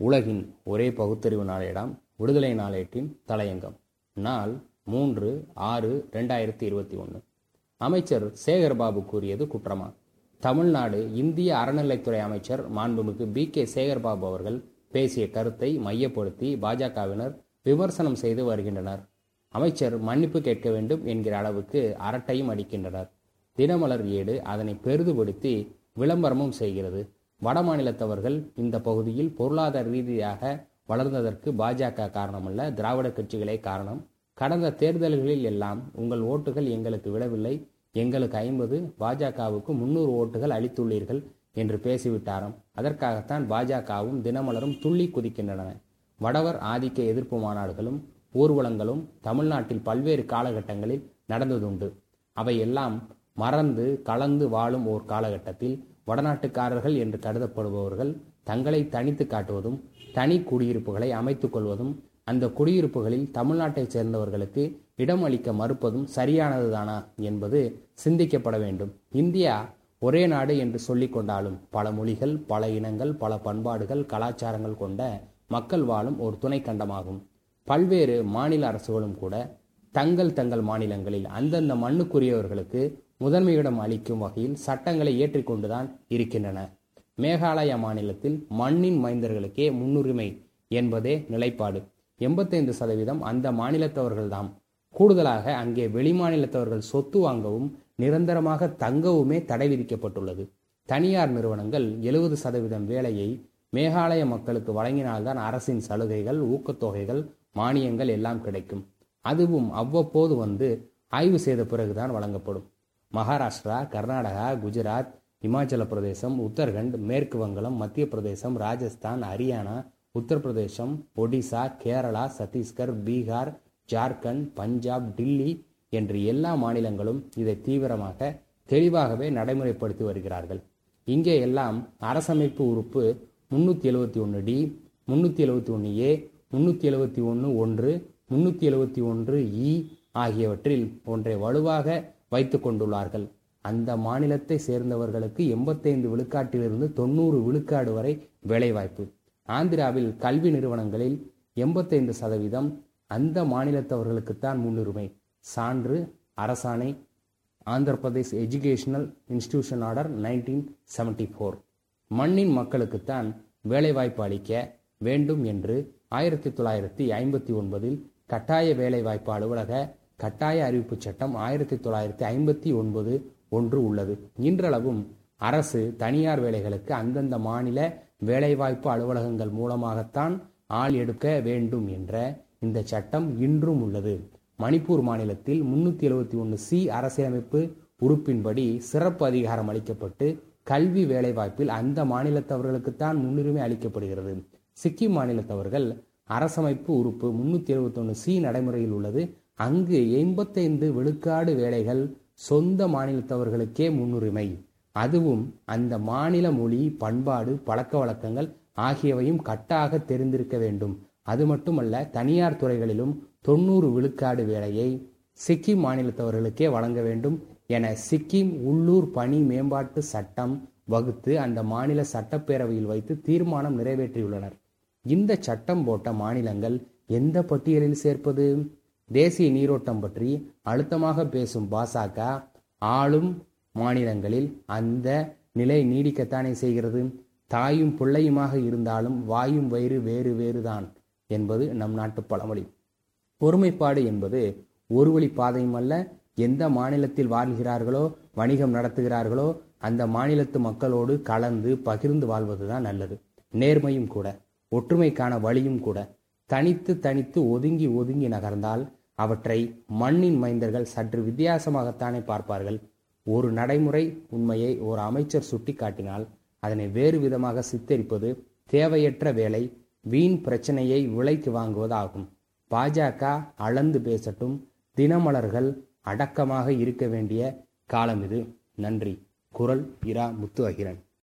உலகின் ஒரே பகுத்தறிவு நாளேடாம் விடுதலை நாளேட்டின் தலையங்கம். நாள் மூன்று ஆறு ரெண்டாயிரத்தி இருபத்தி ஒன்று. அமைச்சர் சேகர்பாபு கூறியது குற்றமா? தமிழ்நாடு இந்திய அறநிலைத்துறை அமைச்சர் மாண்புமிகு பி கே சேகர்பாபு அவர்கள் பேசிய கருத்தை மையப்படுத்தி பாஜகவினர் விமர்சனம் செய்து வருகின்றனர். அமைச்சர் மன்னிப்பு கேட்க வேண்டும் என்கிற அளவுக்கு அரட்டையும் அடிக்கின்றனர். தினமலர் ஏடு அதனை பெரிதுபடுத்தி விளம்பரமும் செய்கிறது. வட மாநிலத்தவர்கள் இந்த பகுதியில் பொருளாதார ரீதியாக வளர்ந்ததற்கு பாஜக காரணமல்ல திராவிட கட்சிகளே காரணம். கடந்த தேர்தல்களில் எல்லாம் உங்கள் ஓட்டுகள் எங்களுக்கு விடவில்லை. எங்களுக்கு ஐம்பது பாஜகவுக்கு முன்னூறு ஓட்டுகள் அளித்துள்ளீர்கள் என்று பேசிவிட்டாராம். அதற்காகத்தான் பாஜகவும் தினமலரும் துள்ளி குதிக்கின்றன. வடவர் ஆதிக்க எதிர்ப்பு மாநாடுகளும் ஊர்வலங்களும் தமிழ்நாட்டில் பல்வேறு காலகட்டங்களில் நடந்ததுண்டு. அவையெல்லாம் மறந்து கலந்து வாழும் ஓர் காலகட்டத்தில் வடநாட்டுக்காரர்கள் என்று கருதப்படுபவர்கள் தங்களை தனித்து காட்டுவதும் தனி குடியிருப்புகளை அமைத்துக் கொள்வதும் அந்த குடியிருப்புகளில் தமிழ்நாட்டைச் சேர்ந்தவர்களுக்கு இடம் அளிக்க மறுப்பதும் சரியானதுதானா என்பது சிந்திக்கப்பட வேண்டும். இந்தியா ஒரே நாடு என்று சொல்லிக் கொண்டாலும் பல மொழிகள் பல இனங்கள் பல பண்பாடுகள் கலாச்சாரங்கள் கொண்ட மக்கள் வாழும் ஒரு துணை கண்டமாகும். பல்வேறு மாநில அரசுகளும் கூட தங்கள் தங்கள் மாநிலங்களில் அந்தந்த மண்ணுக்குரியவர்களுக்கு முதன்மையிடம் அளிக்கும் வகையில் சட்டங்களை ஏற்றிக்கொண்டுதான் இருக்கின்றன. மேகாலயா மாநிலத்தில் மண்ணின் மைந்தர்களுக்கே முன்னுரிமை என்பதே நிலைப்பாடு. எண்பத்தைந்து சதவீதம் அந்த மாநிலத்தவர்கள்தாம். கூடுதலாக அங்கே வெளிமாநிலத்தவர்கள் சொத்து வாங்கவும் நிரந்தரமாக தங்கவுமே தடை விதிக்கப்பட்டுள்ளது. தனியார் நிறுவனங்கள் எழுபது சதவீதம் வேலையை மேகாலய மக்களுக்கு வழங்கினால்தான் அரசின் சலுகைகள் ஊக்கத்தொகைகள் மானியங்கள் எல்லாம் கிடைக்கும். அதுவும் அவ்வப்போது வந்து ஆய்வு செய்த பிறகுதான் வழங்கப்படும். மகாராஷ்டிரா கர்நாடகா குஜராத் இமாச்சல பிரதேசம் உத்தரகண்ட் மேற்கு வங்காளம் மத்திய பிரதேசம் ராஜஸ்தான் ஹரியானா உத்தரப்பிரதேசம் ஒடிசா கேரளா சத்தீஸ்கர் பீகார் ஜார்க்கண்ட் பஞ்சாப் டில்லி என்று எல்லா மாநிலங்களும் இதை தீவிரமாக தெளிவாகவே நடைமுறைப்படுத்தி வருகிறார்கள். இங்கே எல்லாம் அரசமைப்பு உறுப்பு முன்னூற்றி எழுபத்தி ஒன்று டி முன்னூற்றி எழுபத்தி ஒன்று ஏ முன்னூற்றி எழுபத்தி ஒன்று ஒன்று முன்னூற்றி எழுபத்தி ஒன்று இ ஆகியவற்றில் ஒன்றை வலுவாக வைத்து கொண்டுள்ளார்கள். அந்த மாநிலத்தை சேர்ந்தவர்களுக்கு எண்பத்தைந்து விழுக்காட்டிலிருந்து தொண்ணூறு விழுக்காடு வரை வேலைவாய்ப்பு. ஆந்திராவில் கல்வி நிறுவனங்களில் எண்பத்தைந்து சதவீதம் அந்த மாநிலத்தவர்களுக்குத்தான் முன்னுரிமை. சான்று அரசாணை Andhra Pradesh educational institution order nineteen seventy four. மண்ணின் மக்களுக்குத்தான் வேலைவாய்ப்பு அளிக்க வேண்டும் என்று ஆயிரத்தி தொள்ளாயிரத்தி ஐம்பத்தி ஒன்பதில் கட்டாய வேலைவாய்ப்பு அலுவலக கட்டாய அறிவிப்பு சட்டம் ஆயிரத்தி தொள்ளாயிரத்தி ஐம்பத்தி ஒன்பது ஒன்று உள்ளது. இன்றளவும் அரசு தனியார் வேலைகளுக்கு அந்தந்த மாநில வேலைவாய்ப்பு அலுவலகங்கள் மூலமாகத்தான் ஆள் எடுக்க வேண்டும் என்ற இந்த சட்டம் இன்றும் உள்ளது. மணிப்பூர் மாநிலத்தில் முன்னூத்தி எழுபத்தி ஒன்று சி அரசியலமைப்பு உறுப்பின்படி சிறப்பு அதிகாரம் அளிக்கப்பட்டு கல்வி வேலைவாய்ப்பில் அந்த மாநிலத்தவர்களுக்குத்தான் முன்னுரிமை அளிக்கப்படுகிறது. சிக்கிம் மாநிலத்தவர்கள் அரசமைப்பு உறுப்பு முன்னூத்தி எழுபத்தி ஒன்று சி நடைமுறையில் உள்ளது. அங்கு எண்பத்தைந்து விழுக்காடு வேலைகள் சொந்த மாநிலத்தவர்களுக்கே முன்னுரிமை. அதுவும் அந்த மாநில மொழி பண்பாடு பழக்க வழக்கங்கள் ஆகியவையும் கட்டாக தெரிந்திருக்க வேண்டும். அது மட்டுமல்ல தனியார் துறைகளிலும் தொண்ணூறு விழுக்காடு வேலையை சிக்கிம் மாநிலத்தவர்களுக்கே வழங்க வேண்டும் என சிக்கிம் உள்ளூர் பணி மேம்பாட்டு சட்டம் வகுத்து அந்த மாநில சட்டப்பேரவையில் வைத்து தீர்மானம் நிறைவேற்றியுள்ளனர். இந்த சட்டம் போட்ட மாநிலங்கள் எந்த பட்டியலில் சேர்ப்பது? தேசிய நீரோட்டம் பற்றி அழுத்தமாக பேசும் பாசக ஆளும் மாநிலங்களில் அந்த நிலை நீடிக்கத்தானே செய்கிறது? தாயும் பிள்ளையுமாக இருந்தாலும் வாயும் வயிறு வேறு வேறுதான் என்பது நம் நாட்டு பழமொழி. ஒருமைப்பாடு என்பது ஒரு வழி பாதையும் அல்ல எந்த மாநிலத்தில் வாழ்கிறார்களோ வணிகம் நடத்துகிறார்களோ அந்த மாநிலத்து மக்களோடு கலந்து பகிர்ந்து வாழ்வதுதான் நல்லது. நேர்மையும் கூட ஒற்றுமைக்கான வழியும் கூட. தனித்து தனித்து ஒதுங்கி ஒதுங்கி நகர்ந்தால் அவற்றை மண்ணின் மைந்தர்கள் சற்று வித்தியாசமாகத்தானே பார்ப்பார்கள். ஒரு நடைமுறை உண்மையை ஒரு அமைச்சர் சுட்டிக்காட்டினால் அதனை வேறு விதமாக சித்தரிப்பது தேவையற்ற வேலை வீண் பிரச்சனையை விலைக்கு வாங்குவது ஆகும் பாஜக அளந்து பேசட்டும் தினமலர்கள் அடக்கமாக இருக்க வேண்டிய காலம் இது நன்றி. குரல் இரா முத்து அகிரன்